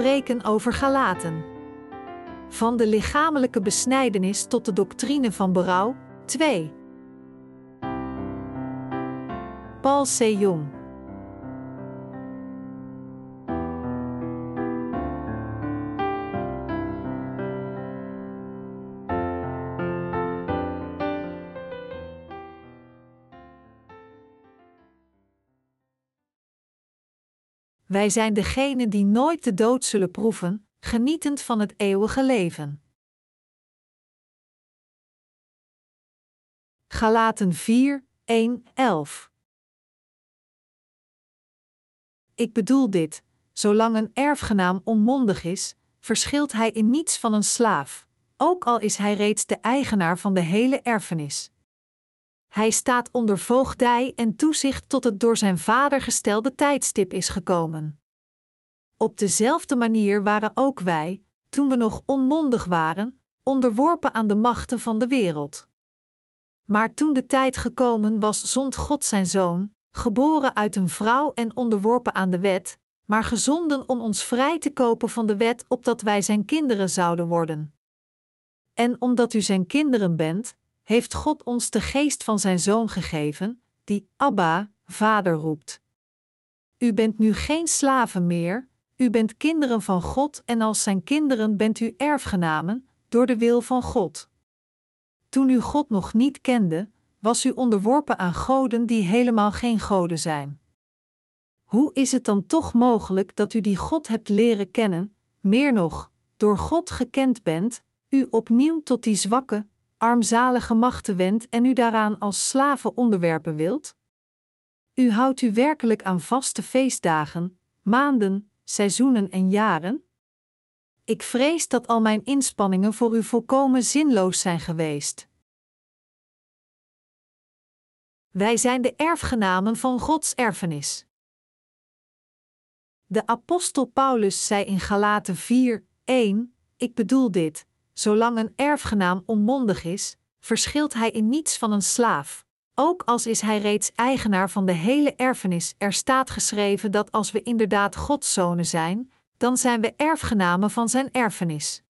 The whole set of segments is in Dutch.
spreken over Galaten. Van de lichamelijke besnijdenis tot de doctrine van berouw, 2. Paul C. Wij zijn degenen die nooit de dood zullen proeven, genietend van het eeuwige leven. Galaten 4, 1, 11 Ik bedoel dit, zolang een erfgenaam onmondig is, verschilt hij in niets van een slaaf, ook al is hij reeds de eigenaar van de hele erfenis. Hij staat onder voogdij en toezicht tot het door zijn vader gestelde tijdstip is gekomen. Op dezelfde manier waren ook wij, toen we nog onmondig waren, onderworpen aan de machten van de wereld. Maar toen de tijd gekomen was, zond God zijn zoon, geboren uit een vrouw en onderworpen aan de wet, maar gezonden om ons vrij te kopen van de wet, opdat wij zijn kinderen zouden worden. En omdat u zijn kinderen bent, heeft God ons de geest van zijn zoon gegeven, die Abba, Vader roept. U bent nu geen slaven meer, u bent kinderen van God en als zijn kinderen bent u erfgenamen, door de wil van God. Toen u God nog niet kende, was u onderworpen aan goden die helemaal geen goden zijn. Hoe is het dan toch mogelijk dat u die God hebt leren kennen, meer nog, door God gekend bent, u opnieuw tot die zwakke, armzalige machten wendt en u daaraan als slaven onderwerpen wilt? U houdt u werkelijk aan vaste feestdagen, maanden, seizoenen en jaren? Ik vrees dat al mijn inspanningen voor u volkomen zinloos zijn geweest. Wij zijn de erfgenamen van Gods erfenis. De apostel Paulus zei in Galaten 4, 1: Ik bedoel dit: zolang een erfgenaam onmondig is, verschilt hij in niets van een slaaf. Ook als is hij reeds eigenaar van de hele erfenis, er staat geschreven dat als we inderdaad Gods zonen zijn, dan zijn we erfgenamen van zijn erfenis.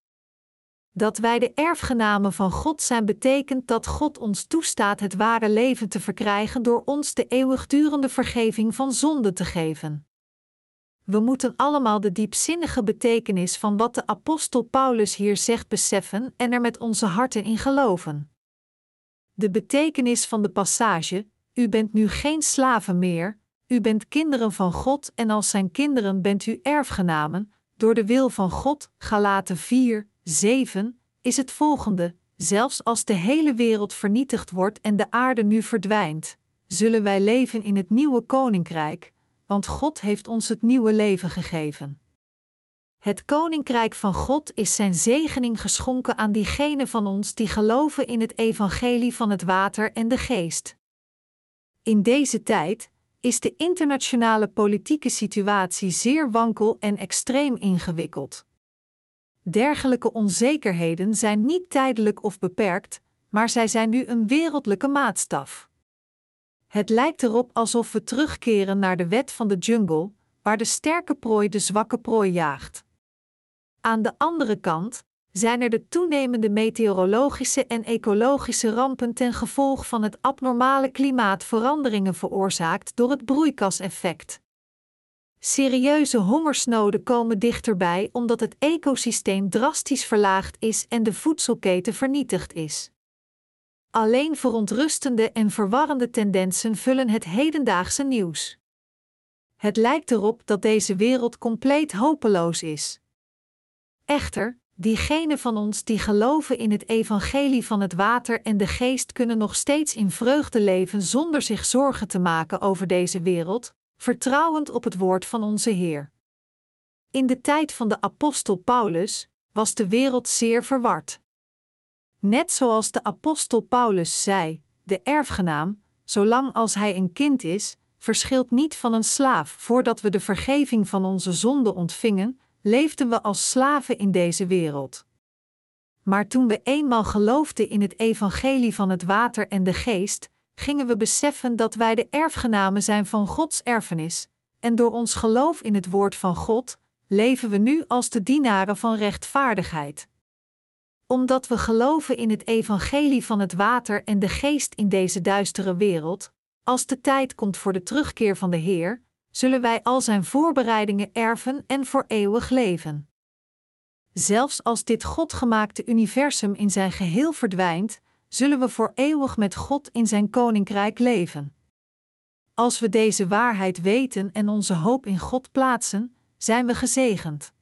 Dat wij de erfgenamen van God zijn betekent dat God ons toestaat het ware leven te verkrijgen door ons de eeuwigdurende vergeving van zonde te geven. We moeten allemaal de diepzinnige betekenis van wat de apostel Paulus hier zegt beseffen en er met onze harten in geloven. De betekenis van de passage: U bent nu geen slaven meer, u bent kinderen van God en als zijn kinderen bent u erfgenamen, door de wil van God, Galaten 4, 7, is het volgende: zelfs als de hele wereld vernietigd wordt en de aarde nu verdwijnt, zullen wij leven in het nieuwe koninkrijk, want God heeft ons het nieuwe leven gegeven. Het koninkrijk van God is zijn zegening geschonken aan diegenen van ons die geloven in het evangelie van het water en de geest. In deze tijd is de internationale politieke situatie zeer wankel en extreem ingewikkeld. Dergelijke onzekerheden zijn niet tijdelijk of beperkt, maar zij zijn nu een wereldlijke maatstaf. Het lijkt erop alsof we terugkeren naar de wet van de jungle, waar de sterke prooi de zwakke prooi jaagt. Aan de andere kant zijn er de toenemende meteorologische en ecologische rampen ten gevolge van het abnormale klimaatveranderingen veroorzaakt door het broeikaseffect. Serieuze hongersnoden komen dichterbij omdat het ecosysteem drastisch verlaagd is en de voedselketen vernietigd is. Alleen verontrustende en verwarrende tendensen vullen het hedendaagse nieuws. Het lijkt erop dat deze wereld compleet hopeloos is. Echter, diegenen van ons die geloven in het evangelie van het water en de geest kunnen nog steeds in vreugde leven zonder zich zorgen te maken over deze wereld, vertrouwend op het woord van onze Heer. In de tijd van de apostel Paulus was de wereld zeer verward. Net zoals de apostel Paulus zei: de erfgenaam, zolang als hij een kind is, verschilt niet van een slaaf. Voordat we de vergeving van onze zonden ontvingen, leefden we als slaven in deze wereld. Maar toen we eenmaal geloofden in het evangelie van het water en de geest, gingen we beseffen dat wij de erfgenamen zijn van Gods erfenis, en door ons geloof in het woord van God, leven we nu als de dienaren van rechtvaardigheid. Omdat we geloven in het evangelie van het water en de geest in deze duistere wereld, als de tijd komt voor de terugkeer van de Heer, zullen wij al zijn voorbereidingen erven en voor eeuwig leven. Zelfs als dit Godgemaakte universum in zijn geheel verdwijnt, zullen we voor eeuwig met God in zijn koninkrijk leven. Als we deze waarheid weten en onze hoop in God plaatsen, zijn we gezegend.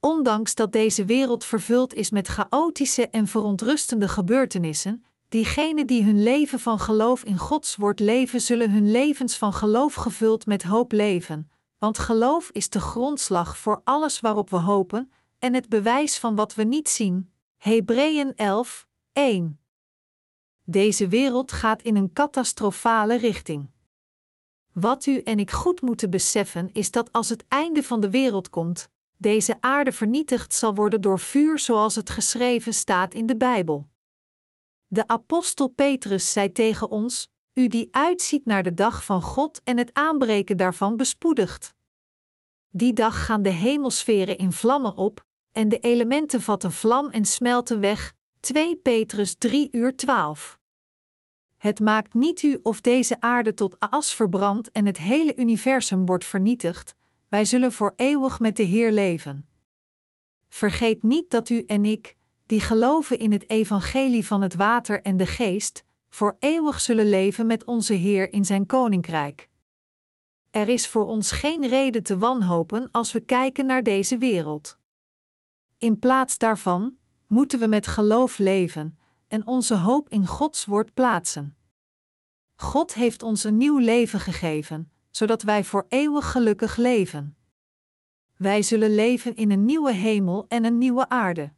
Ondanks dat deze wereld vervuld is met chaotische en verontrustende gebeurtenissen, diegenen die hun leven van geloof in Gods woord leven, zullen hun levens van geloof gevuld met hoop leven, want geloof is de grondslag voor alles waarop we hopen en het bewijs van wat we niet zien. Hebreeën 11, 1. Deze wereld gaat in een catastrofale richting. Wat u en ik goed moeten beseffen is dat als het einde van de wereld komt, deze aarde vernietigd zal worden door vuur zoals het geschreven staat in de Bijbel. De apostel Petrus zei tegen ons: U die uitziet naar de dag van God en het aanbreken daarvan bespoedigt. Die dag gaan de hemelsferen in vlammen op, en de elementen vatten vlam en smelten weg. 2 Petrus 3 uur 12. Het maakt niet u of deze aarde tot as verbrandt en het hele universum wordt vernietigd, wij zullen voor eeuwig met de Heer leven. Vergeet niet dat u en ik, die geloven in het evangelie van het water en de geest, voor eeuwig zullen leven met onze Heer in zijn koninkrijk. Er is voor ons geen reden te wanhopen als we kijken naar deze wereld. In plaats daarvan moeten we met geloof leven en onze hoop in Gods woord plaatsen. God heeft ons een nieuw leven gegeven, zodat wij voor eeuwig gelukkig leven. Wij zullen leven in een nieuwe hemel en een nieuwe aarde.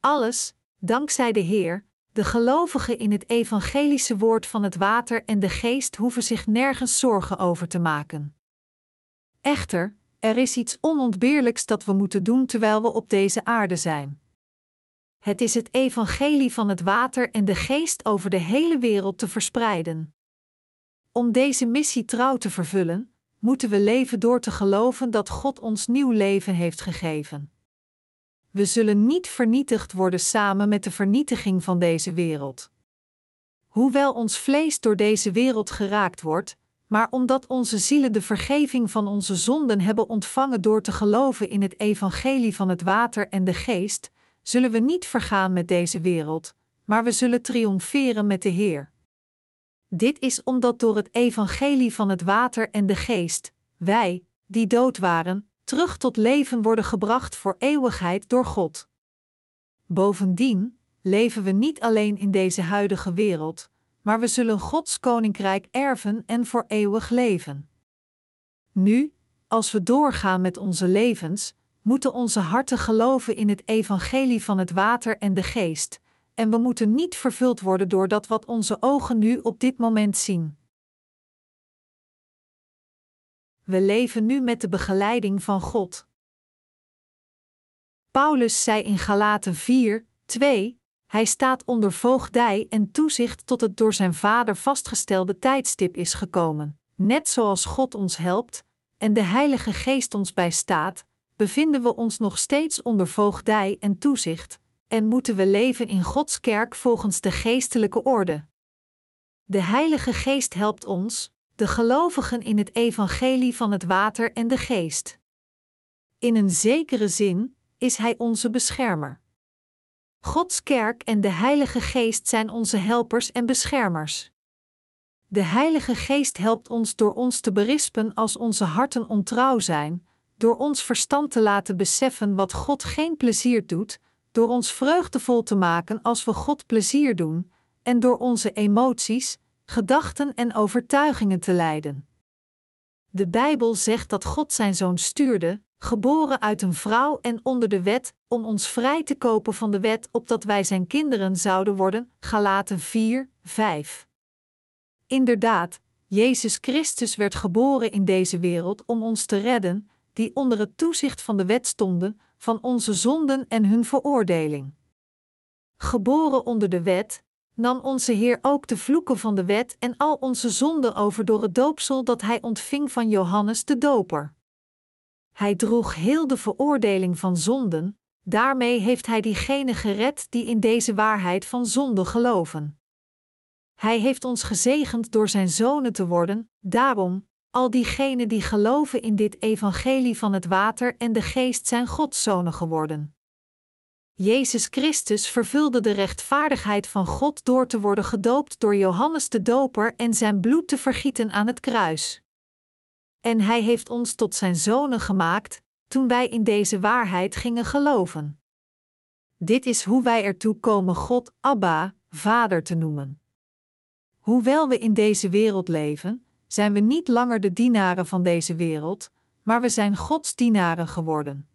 Alles, dankzij de Heer, de gelovigen in het evangelische woord van het water en de geest hoeven zich nergens zorgen over te maken. Echter, er is iets onontbeerlijks dat we moeten doen terwijl we op deze aarde zijn. Het is het evangelie van het water en de geest over de hele wereld te verspreiden. Om deze missie trouw te vervullen, moeten we leven door te geloven dat God ons nieuw leven heeft gegeven. We zullen niet vernietigd worden samen met de vernietiging van deze wereld. Hoewel ons vlees door deze wereld geraakt wordt, maar omdat onze zielen de vergeving van onze zonden hebben ontvangen door te geloven in het evangelie van het water en de geest, zullen we niet vergaan met deze wereld, maar we zullen triomferen met de Heer. Dit is omdat door het evangelie van het water en de geest, wij, die dood waren, terug tot leven worden gebracht voor eeuwigheid door God. Bovendien leven we niet alleen in deze huidige wereld, maar we zullen Gods koninkrijk erven en voor eeuwig leven. Nu, als we doorgaan met onze levens, moeten onze harten geloven in het evangelie van het water en de geest, en we moeten niet vervuld worden door dat wat onze ogen nu op dit moment zien. We leven nu met de begeleiding van God. Paulus zei in Galaten 4, 2: Hij staat onder voogdij en toezicht tot het door zijn vader vastgestelde tijdstip is gekomen. Net zoals God ons helpt en de Heilige Geest ons bijstaat, bevinden we ons nog steeds onder voogdij en toezicht, en moeten we leven in Gods kerk volgens de geestelijke orde. De Heilige Geest helpt ons, de gelovigen in het evangelie van het water en de geest. In een zekere zin is Hij onze beschermer. Gods kerk en de Heilige Geest zijn onze helpers en beschermers. De Heilige Geest helpt ons door ons te berispen als onze harten ontrouw zijn, door ons verstand te laten beseffen wat God geen plezier doet, door ons vreugdevol te maken als we God plezier doen, en door onze emoties, gedachten en overtuigingen te leiden. De Bijbel zegt dat God zijn zoon stuurde, geboren uit een vrouw en onder de wet, om ons vrij te kopen van de wet, opdat wij zijn kinderen zouden worden. Galaten 4, 5. Inderdaad, Jezus Christus werd geboren in deze wereld om ons te redden, die onder het toezicht van de wet stonden, van onze zonden en hun veroordeling. Geboren onder de wet, nam onze Heer ook de vloeken van de wet en al onze zonden over door het doopsel dat hij ontving van Johannes de Doper. Hij droeg heel de veroordeling van zonden, daarmee heeft Hij diegenen gered die in deze waarheid van zonde geloven. Hij heeft ons gezegend door Zijn zonen te worden, daarom, al diegenen die geloven in dit evangelie van het water en de geest zijn Gods zonen geworden. Jezus Christus vervulde de rechtvaardigheid van God door te worden gedoopt door Johannes de Doper en zijn bloed te vergieten aan het kruis. En Hij heeft ons tot Zijn zonen gemaakt, toen wij in deze waarheid gingen geloven. Dit is hoe wij ertoe komen God Abba, Vader te noemen. Hoewel we in deze wereld leven, zijn we niet langer de dienaren van deze wereld, maar we zijn Gods dienaren geworden.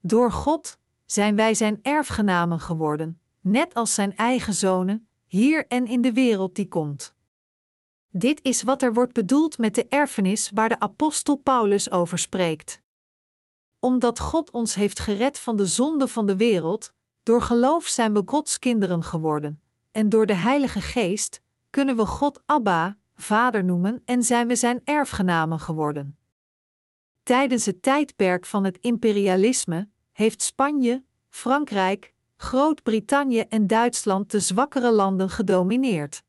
Door God zijn wij Zijn erfgenamen geworden, net als Zijn eigen zonen, hier en in de wereld die komt. Dit is wat er wordt bedoeld met de erfenis waar de apostel Paulus over spreekt. Omdat God ons heeft gered van de zonde van de wereld, door geloof zijn we Gods kinderen geworden, en door de Heilige Geest kunnen we God Abba, Vader noemen en zijn we zijn erfgenamen geworden. Tijdens het tijdperk van het imperialisme heeft Spanje, Frankrijk, Groot-Brittannië en Duitsland de zwakkere landen gedomineerd.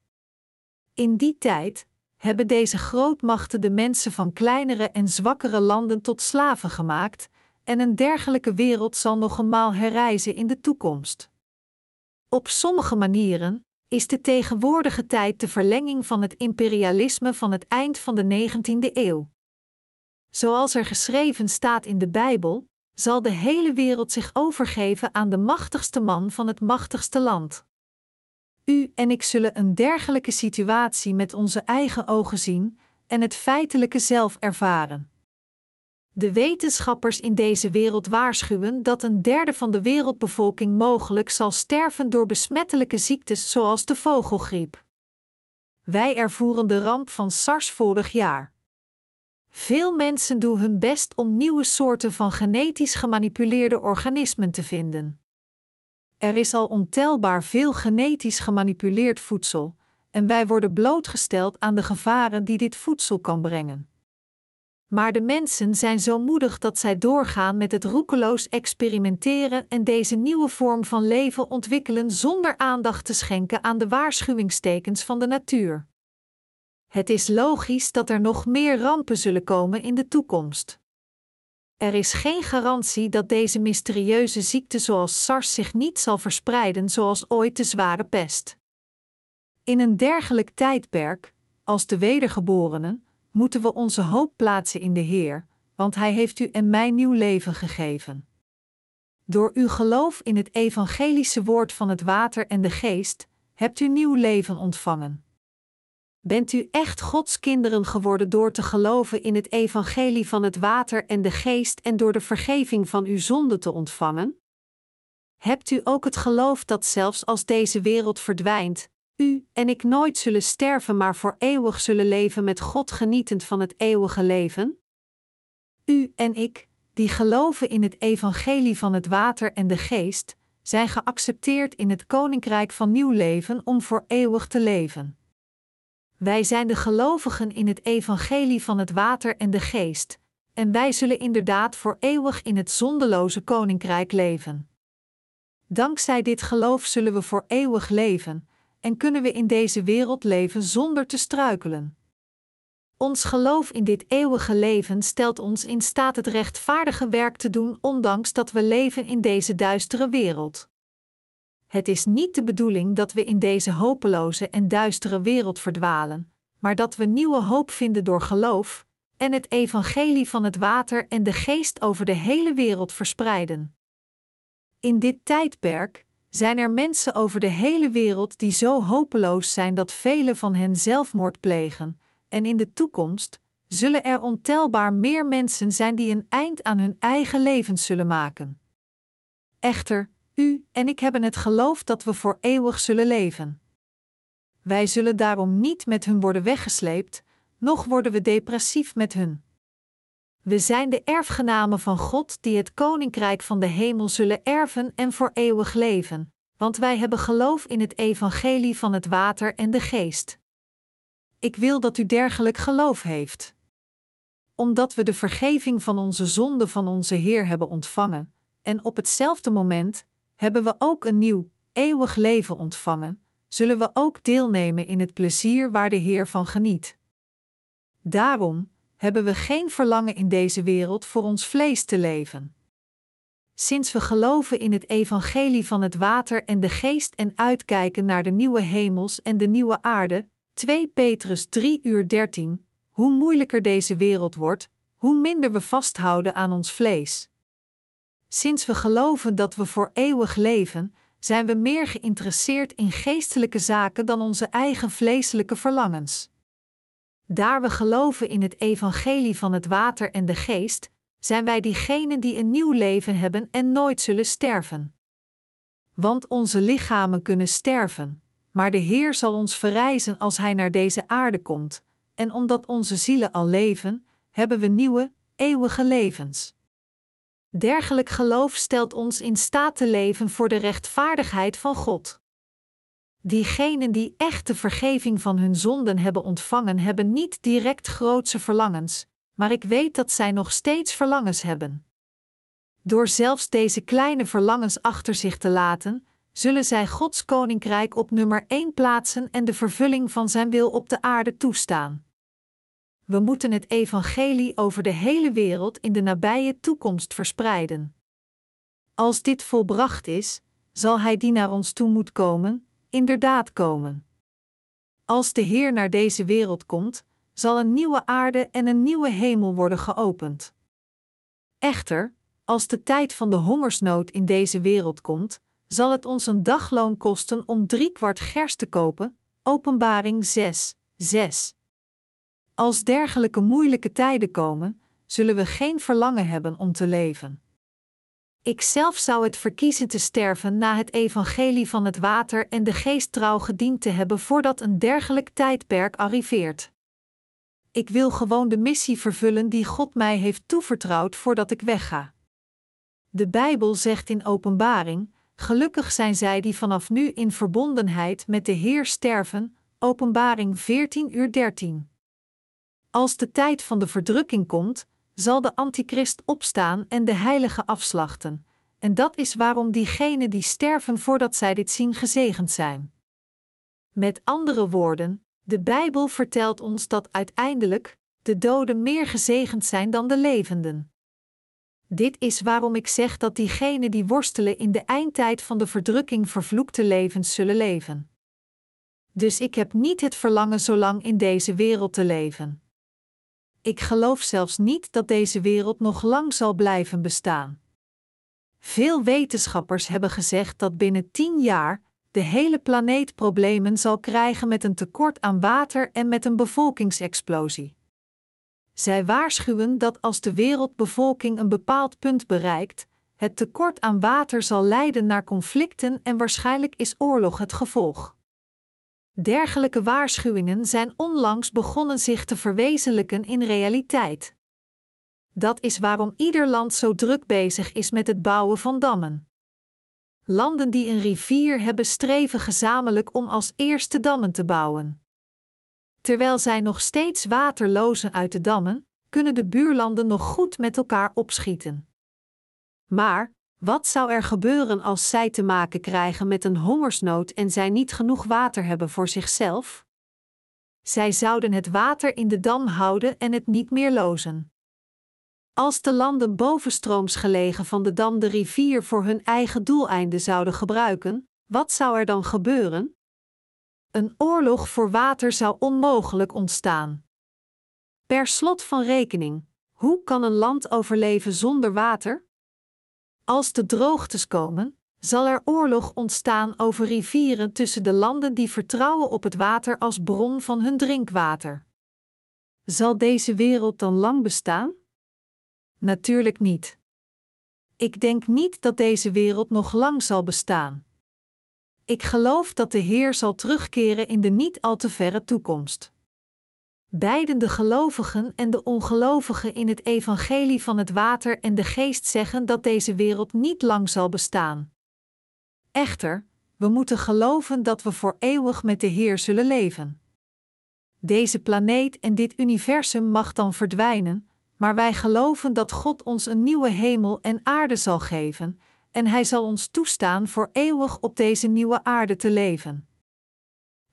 In die tijd hebben deze grootmachten de mensen van kleinere en zwakkere landen tot slaven gemaakt, en een dergelijke wereld zal nog eenmaal herrijzen in de toekomst. Op sommige manieren is de tegenwoordige tijd de verlenging van het imperialisme van het eind van de 19e eeuw. Zoals er geschreven staat in de Bijbel, zal de hele wereld zich overgeven aan de machtigste man van het machtigste land. U en ik zullen een dergelijke situatie met onze eigen ogen zien en het feitelijke zelf ervaren. De wetenschappers in deze wereld waarschuwen dat een derde van de wereldbevolking mogelijk zal sterven door besmettelijke ziektes zoals de vogelgriep. Wij ervoeren de ramp van SARS vorig jaar. Veel mensen doen hun best om nieuwe soorten van genetisch gemanipuleerde organismen te vinden. Er is al ontelbaar veel genetisch gemanipuleerd voedsel, en wij worden blootgesteld aan de gevaren die dit voedsel kan brengen. Maar de mensen zijn zo moedig dat zij doorgaan met het roekeloos experimenteren en deze nieuwe vorm van leven ontwikkelen zonder aandacht te schenken aan de waarschuwingstekens van de natuur. Het is logisch dat er nog meer rampen zullen komen in de toekomst. Er is geen garantie dat deze mysterieuze ziekte zoals SARS zich niet zal verspreiden zoals ooit de zware pest. In een dergelijk tijdperk, als de wedergeborenen, moeten we onze hoop plaatsen in de Heer, want Hij heeft u en mij nieuw leven gegeven. Door uw geloof in het evangelische woord van het water en de geest, hebt u nieuw leven ontvangen. Bent u echt Gods kinderen geworden door te geloven in het evangelie van het water en de geest en door de vergeving van uw zonde te ontvangen? Hebt u ook het geloof dat zelfs als deze wereld verdwijnt, u en ik nooit zullen sterven, maar voor eeuwig zullen leven met God genietend van het eeuwige leven? U en ik, die geloven in het evangelie van het water en de geest, zijn geaccepteerd in het koninkrijk van nieuw leven om voor eeuwig te leven. Wij zijn de gelovigen in het evangelie van het water en de geest, en wij zullen inderdaad voor eeuwig in het zondeloze koninkrijk leven. Dankzij dit geloof zullen we voor eeuwig leven, en kunnen we in deze wereld leven zonder te struikelen. Ons geloof in dit eeuwige leven stelt ons in staat het rechtvaardige werk te doen, ondanks dat we leven in deze duistere wereld. Het is niet de bedoeling dat we in deze hopeloze en duistere wereld verdwalen, maar dat we nieuwe hoop vinden door geloof en het evangelie van het water en de geest over de hele wereld verspreiden. In dit tijdperk zijn er mensen over de hele wereld die zo hopeloos zijn dat velen van hen zelfmoord plegen, en in de toekomst zullen er ontelbaar meer mensen zijn die een eind aan hun eigen leven zullen maken. Echter, u en ik hebben het geloof dat we voor eeuwig zullen leven. Wij zullen daarom niet met hun worden weggesleept, noch worden we depressief met hun. We zijn de erfgenamen van God die het koninkrijk van de hemel zullen erven en voor eeuwig leven, want wij hebben geloof in het evangelie van het water en de geest. Ik wil dat u dergelijk geloof heeft. omdat we de vergeving van onze zonde van onze Heer hebben ontvangen, en op hetzelfde moment hebben we ook een nieuw, eeuwig leven ontvangen, zullen we ook deelnemen in het plezier waar de Heer van geniet. Daarom hebben we geen verlangen in deze wereld voor ons vlees te leven. Sinds we geloven in het evangelie van het water en de geest en uitkijken naar de nieuwe hemels en de nieuwe aarde, 2 Petrus 3 uur 13, hoe moeilijker deze wereld wordt, hoe minder we vasthouden aan ons vlees. Sinds we geloven dat we voor eeuwig leven, zijn we meer geïnteresseerd in geestelijke zaken dan onze eigen vleeselijke verlangens. Daar we geloven in het evangelie van het water en de geest, zijn wij diegenen die een nieuw leven hebben en nooit zullen sterven. Want onze lichamen kunnen sterven, maar de Heer zal ons verrijzen als Hij naar deze aarde komt, en omdat onze zielen al leven, hebben we nieuwe, eeuwige levens. Dergelijk geloof stelt ons in staat te leven voor de rechtvaardigheid van God. Diegenen die echt de vergeving van hun zonden hebben ontvangen, hebben niet direct grootse verlangens, maar ik weet dat zij nog steeds verlangens hebben. Door zelfs deze kleine verlangens achter zich te laten, zullen zij Gods koninkrijk op nummer 1 plaatsen en de vervulling van zijn wil op de aarde toestaan. We moeten het evangelie over de hele wereld in de nabije toekomst verspreiden. Als dit volbracht is, zal Hij die naar ons toe moet komen, inderdaad komen. Als de Heer naar deze wereld komt, zal een nieuwe aarde en een nieuwe hemel worden geopend. Echter, als de tijd van de hongersnood in deze wereld komt, zal het ons een dagloon kosten om drie kwart gerst te kopen. Openbaring 6, 6. Als dergelijke moeilijke tijden komen, zullen we geen verlangen hebben om te leven. Ik zelf zou het verkiezen te sterven na het evangelie van het water en de geest trouw gediend te hebben voordat een dergelijk tijdperk arriveert. Ik wil gewoon de missie vervullen die God mij heeft toevertrouwd voordat ik wegga. De Bijbel zegt in Openbaring: Gelukkig zijn zij die vanaf nu in verbondenheid met de Heer sterven. Openbaring 14 uur 13. Als de tijd van de verdrukking komt, zal de antichrist opstaan en de heilige afslachten, en dat is waarom diegenen die sterven voordat zij dit zien gezegend zijn. Met andere woorden, de Bijbel vertelt ons dat uiteindelijk de doden meer gezegend zijn dan de levenden. Dit is waarom ik zeg dat diegenen die worstelen in de eindtijd van de verdrukking vervloekte levens zullen leven. Dus ik heb niet het verlangen zo lang in deze wereld te leven. Ik geloof zelfs niet dat deze wereld nog lang zal blijven bestaan. Veel wetenschappers hebben gezegd dat binnen tien jaar de hele planeet problemen zal krijgen met een tekort aan water en met een bevolkingsexplosie. Zij waarschuwen dat als de wereldbevolking een bepaald punt bereikt, het tekort aan water zal leiden naar conflicten en waarschijnlijk is oorlog het gevolg. Dergelijke waarschuwingen zijn onlangs begonnen zich te verwezenlijken in realiteit. Dat is waarom ieder land zo druk bezig is met het bouwen van dammen. Landen die een rivier hebben streven gezamenlijk om als eerste dammen te bouwen. Terwijl zij nog steeds water lozen uit de dammen, kunnen de buurlanden nog goed met elkaar opschieten. Maar wat zou er gebeuren als zij te maken krijgen met een hongersnood en zij niet genoeg water hebben voor zichzelf? Zij zouden het water in de dam houden en het niet meer lozen. Als de landen bovenstrooms gelegen van de dam de rivier voor hun eigen doeleinden zouden gebruiken, wat zou er dan gebeuren? Een oorlog voor water zou onmogelijk ontstaan. Per slot van rekening, hoe kan een land overleven zonder water? Als de droogtes komen, zal er oorlog ontstaan over rivieren tussen de landen die vertrouwen op het water als bron van hun drinkwater. Zal deze wereld dan lang bestaan? Natuurlijk niet. Ik denk niet dat deze wereld nog lang zal bestaan. Ik geloof dat de Heer zal terugkeren in de niet al te verre toekomst. Beiden de gelovigen en de ongelovigen in het evangelie van het water en de geest zeggen dat deze wereld niet lang zal bestaan. Echter, we moeten geloven dat we voor eeuwig met de Heer zullen leven. Deze planeet en dit universum mag dan verdwijnen, maar wij geloven dat God ons een nieuwe hemel en aarde zal geven, en Hij zal ons toestaan voor eeuwig op deze nieuwe aarde te leven.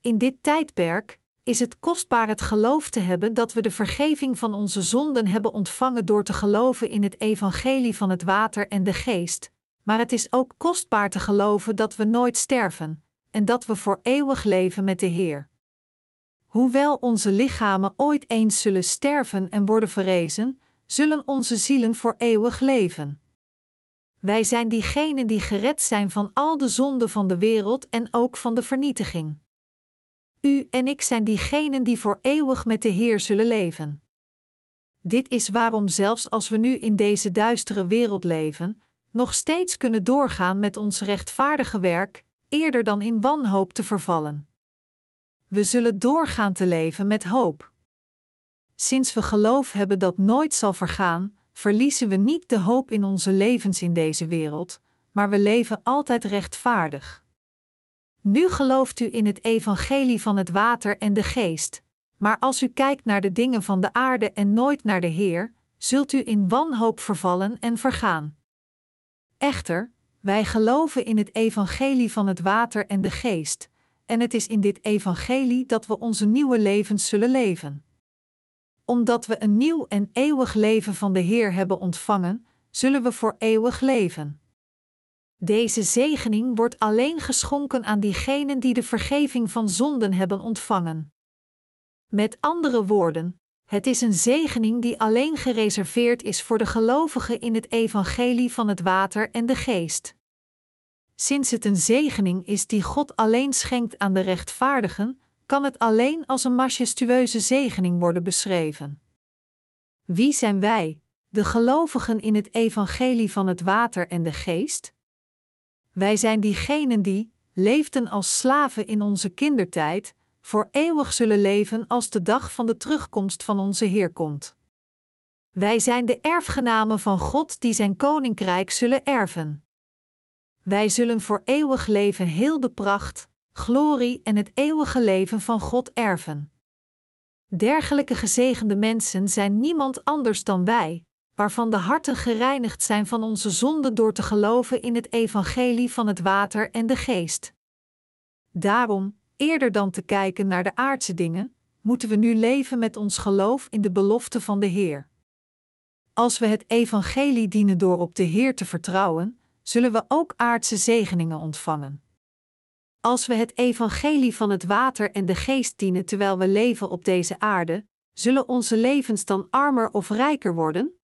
In dit tijdperk is het kostbaar het geloof te hebben dat we de vergeving van onze zonden hebben ontvangen door te geloven in het evangelie van het water en de geest, maar het is ook kostbaar te geloven dat we nooit sterven en dat we voor eeuwig leven met de Heer. Hoewel onze lichamen ooit eens zullen sterven en worden verrezen, zullen onze zielen voor eeuwig leven. Wij zijn diegenen die gered zijn van al de zonden van de wereld en ook van de vernietiging. U en ik zijn diegenen die voor eeuwig met de Heer zullen leven. Dit is waarom zelfs als we nu in deze duistere wereld leven, nog steeds kunnen doorgaan met ons rechtvaardige werk, eerder dan in wanhoop te vervallen. We zullen doorgaan te leven met hoop. Sinds we geloof hebben dat nooit zal vergaan, verliezen we niet de hoop in onze levens in deze wereld, maar we leven altijd rechtvaardig. Nu gelooft u in het evangelie van het water en de geest, maar als u kijkt naar de dingen van de aarde en nooit naar de Heer, zult u in wanhoop vervallen en vergaan. Echter, wij geloven in het evangelie van het water en de geest, en het is in dit evangelie dat we onze nieuwe levens zullen leven. Omdat we een nieuw en eeuwig leven van de Heer hebben ontvangen, zullen we voor eeuwig leven. Deze zegening wordt alleen geschonken aan diegenen die de vergeving van zonden hebben ontvangen. Met andere woorden, het is een zegening die alleen gereserveerd is voor de gelovigen in het evangelie van het water en de geest. Sinds het een zegening is die God alleen schenkt aan de rechtvaardigen, kan het alleen als een majestueuze zegening worden beschreven. Wie zijn wij, de gelovigen in het evangelie van het water en de geest? Wij zijn diegenen die, leefden als slaven in onze kindertijd, voor eeuwig zullen leven als de dag van de terugkomst van onze Heer komt. Wij zijn de erfgenamen van God die zijn koninkrijk zullen erven. Wij zullen voor eeuwig leven heel de pracht, glorie en het eeuwige leven van God erven. Dergelijke gezegende mensen zijn niemand anders dan wij, waarvan de harten gereinigd zijn van onze zonden door te geloven in het evangelie van het water en de geest. Daarom, eerder dan te kijken naar de aardse dingen, moeten we nu leven met ons geloof in de belofte van de Heer. Als we het evangelie dienen door op de Heer te vertrouwen, zullen we ook aardse zegeningen ontvangen. Als we het evangelie van het water en de geest dienen terwijl we leven op deze aarde, zullen onze levens dan armer of rijker worden?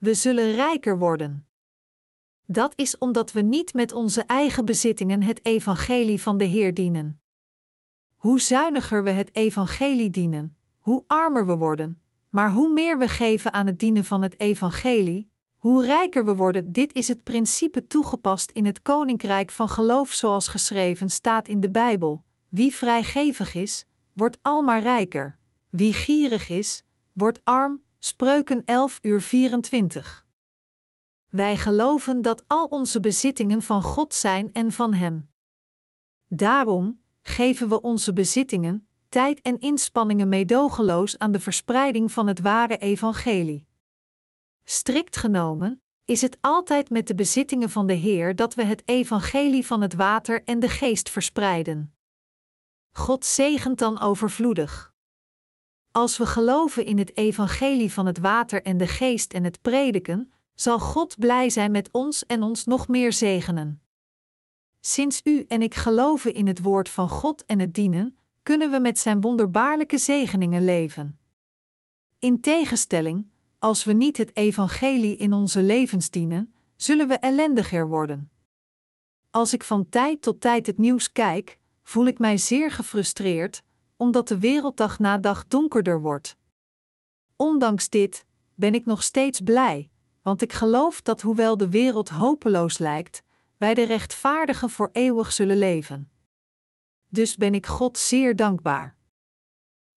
We zullen rijker worden. Dat is omdat we niet met onze eigen bezittingen het evangelie van de Heer dienen. Hoe zuiniger we het evangelie dienen, hoe armer we worden, maar hoe meer we geven aan het dienen van het evangelie, hoe rijker we worden. Dit is het principe toegepast in het koninkrijk van geloof zoals geschreven staat in de Bijbel. Wie vrijgevig is, wordt almaar rijker. Wie gierig is, wordt arm Spreuken 11 uur 24. Wij geloven dat al onze bezittingen van God zijn en van Hem. Daarom geven we onze bezittingen, tijd en inspanningen meedogenloos aan de verspreiding van het ware evangelie. Strikt genomen, is het altijd met de bezittingen van de Heer dat we het evangelie van het water en de geest verspreiden. God zegent dan overvloedig. Als we geloven in het evangelie van het water en de geest en het prediken, zal God blij zijn met ons en ons nog meer zegenen. Sinds u en ik geloven in het woord van God en het dienen, kunnen we met zijn wonderbaarlijke zegeningen leven. In tegenstelling, als we niet het evangelie in onze levens dienen, zullen we ellendiger worden. Als ik van tijd tot tijd het nieuws kijk, voel ik mij zeer gefrustreerd, omdat de wereld dag na dag donkerder wordt. Ondanks dit ben ik nog steeds blij, want ik geloof dat hoewel de wereld hopeloos lijkt, wij de rechtvaardigen voor eeuwig zullen leven. Dus ben ik God zeer dankbaar.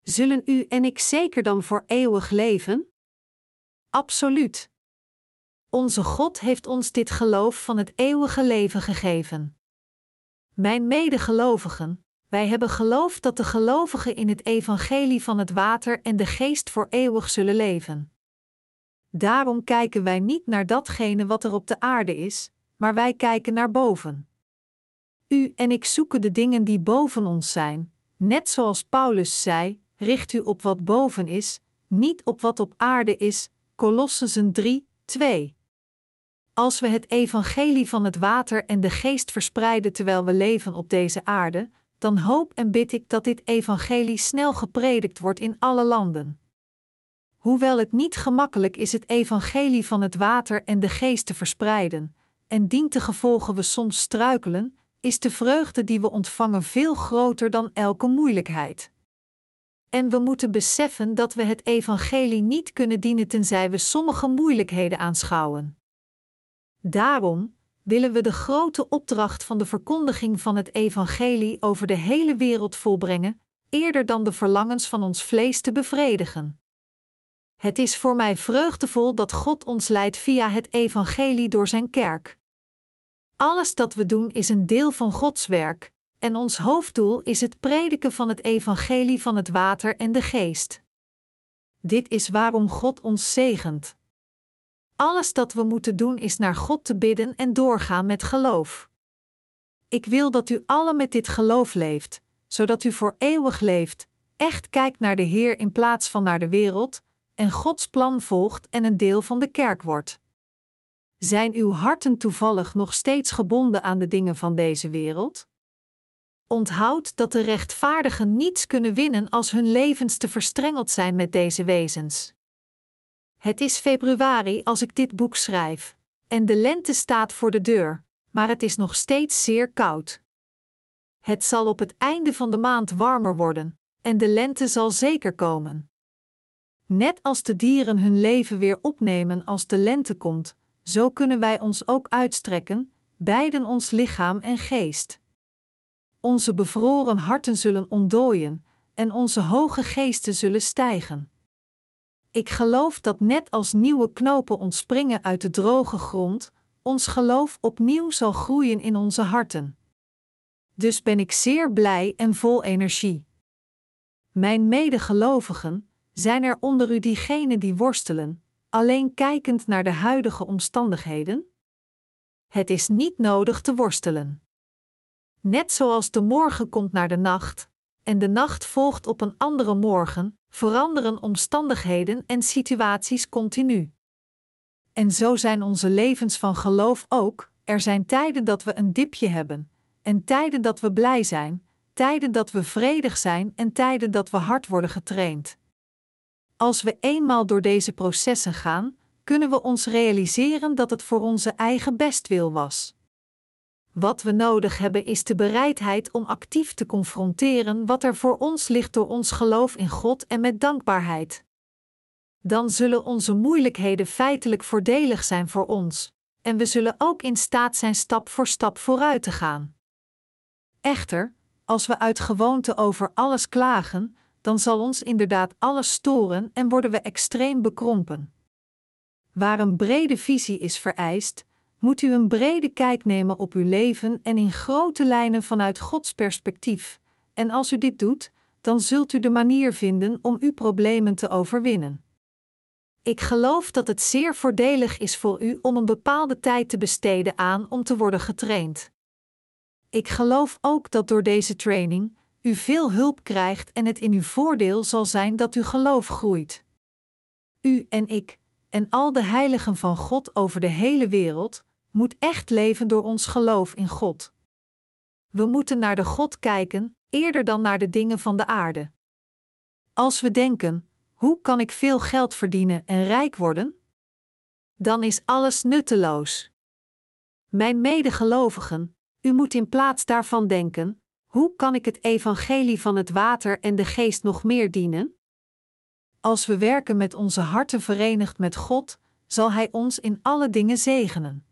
Zullen u en ik zeker dan voor eeuwig leven? Absoluut. Onze God heeft ons dit geloof van het eeuwige leven gegeven. Mijn medegelovigen, wij hebben geloof dat de gelovigen in het evangelie van het water en de geest voor eeuwig zullen leven. Daarom kijken wij niet naar datgene wat er op de aarde is, maar wij kijken naar boven. U en ik zoeken de dingen die boven ons zijn, net zoals Paulus zei: richt u op wat boven is, niet op wat op aarde is. Colossensen 3, 2. Als we het evangelie van het water en de geest verspreiden terwijl we leven op deze aarde, dan hoop en bid ik dat dit evangelie snel gepredikt wordt in alle landen. Hoewel het niet gemakkelijk is het evangelie van het water en de geest te verspreiden, en dientengevolge we soms struikelen, is de vreugde die we ontvangen veel groter dan elke moeilijkheid. En we moeten beseffen dat we het evangelie niet kunnen dienen tenzij we sommige moeilijkheden aanschouwen. Daarom willen we de grote opdracht van de verkondiging van het evangelie over de hele wereld volbrengen, eerder dan de verlangens van ons vlees te bevredigen. Het is voor mij vreugdevol dat God ons leidt via het evangelie door zijn kerk. Alles dat we doen is een deel van Gods werk, en ons hoofddoel is het prediken van het evangelie van het water en de geest. Dit is waarom God ons zegent. Alles dat we moeten doen is naar God te bidden en doorgaan met geloof. Ik wil dat u allen met dit geloof leeft, zodat u voor eeuwig leeft, echt kijkt naar de Heer in plaats van naar de wereld, en Gods plan volgt en een deel van de kerk wordt. Zijn uw harten toevallig nog steeds gebonden aan de dingen van deze wereld? Onthoud dat de rechtvaardigen niets kunnen winnen als hun levens te verstrengeld zijn met deze wezens. Het is februari als ik dit boek schrijf, en de lente staat voor de deur, maar het is nog steeds zeer koud. Het zal op het einde van de maand warmer worden, en de lente zal zeker komen. Net als de dieren hun leven weer opnemen als de lente komt, zo kunnen wij ons ook uitstrekken, beiden ons lichaam en geest. Onze bevroren harten zullen ontdooien, en onze hoge geesten zullen stijgen. Ik geloof dat net als nieuwe knopen ontspringen uit de droge grond, ons geloof opnieuw zal groeien in onze harten. Dus ben ik zeer blij en vol energie. Mijn medegelovigen, zijn er onder u diegenen die worstelen, alleen kijkend naar de huidige omstandigheden? Het is niet nodig te worstelen. Net zoals de morgen komt naar de nacht, en de nacht volgt op een andere morgen, veranderen omstandigheden en situaties continu. En zo zijn onze levens van geloof ook. Er zijn tijden dat we een dipje hebben, en tijden dat we blij zijn, tijden dat we vredig zijn en tijden dat we hard worden getraind. Als we eenmaal door deze processen gaan, kunnen we ons realiseren dat het voor onze eigen bestwil was. Wat we nodig hebben is de bereidheid om actief te confronteren wat er voor ons ligt door ons geloof in God en met dankbaarheid. Dan zullen onze moeilijkheden feitelijk voordelig zijn voor ons, en we zullen ook in staat zijn stap voor stap vooruit te gaan. Echter, als we uit gewoonte over alles klagen, dan zal ons inderdaad alles storen en worden we extreem bekrompen. Waar een brede visie is vereist, moet u een brede kijk nemen op uw leven en in grote lijnen vanuit Gods perspectief. En als u dit doet, dan zult u de manier vinden om uw problemen te overwinnen. Ik geloof dat het zeer voordelig is voor u om een bepaalde tijd te besteden aan om te worden getraind. Ik geloof ook dat door deze training u veel hulp krijgt en het in uw voordeel zal zijn dat uw geloof groeit. U en ik, en al de heiligen van God over de hele wereld, moet echt leven door ons geloof in God. We moeten naar de God kijken, eerder dan naar de dingen van de aarde. Als we denken: hoe kan ik veel geld verdienen en rijk worden? Dan is alles nutteloos. Mijn medegelovigen, u moet in plaats daarvan denken: hoe kan ik het evangelie van het water en de geest nog meer dienen? Als we werken met onze harten verenigd met God, zal Hij ons in alle dingen zegenen.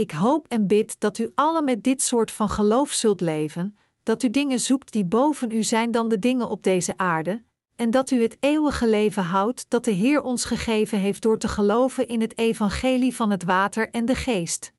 Ik hoop en bid dat u allen met dit soort van geloof zult leven, dat u dingen zoekt die boven u zijn dan de dingen op deze aarde, en dat u het eeuwige leven houdt dat de Heer ons gegeven heeft door te geloven in het evangelie van het water en de geest.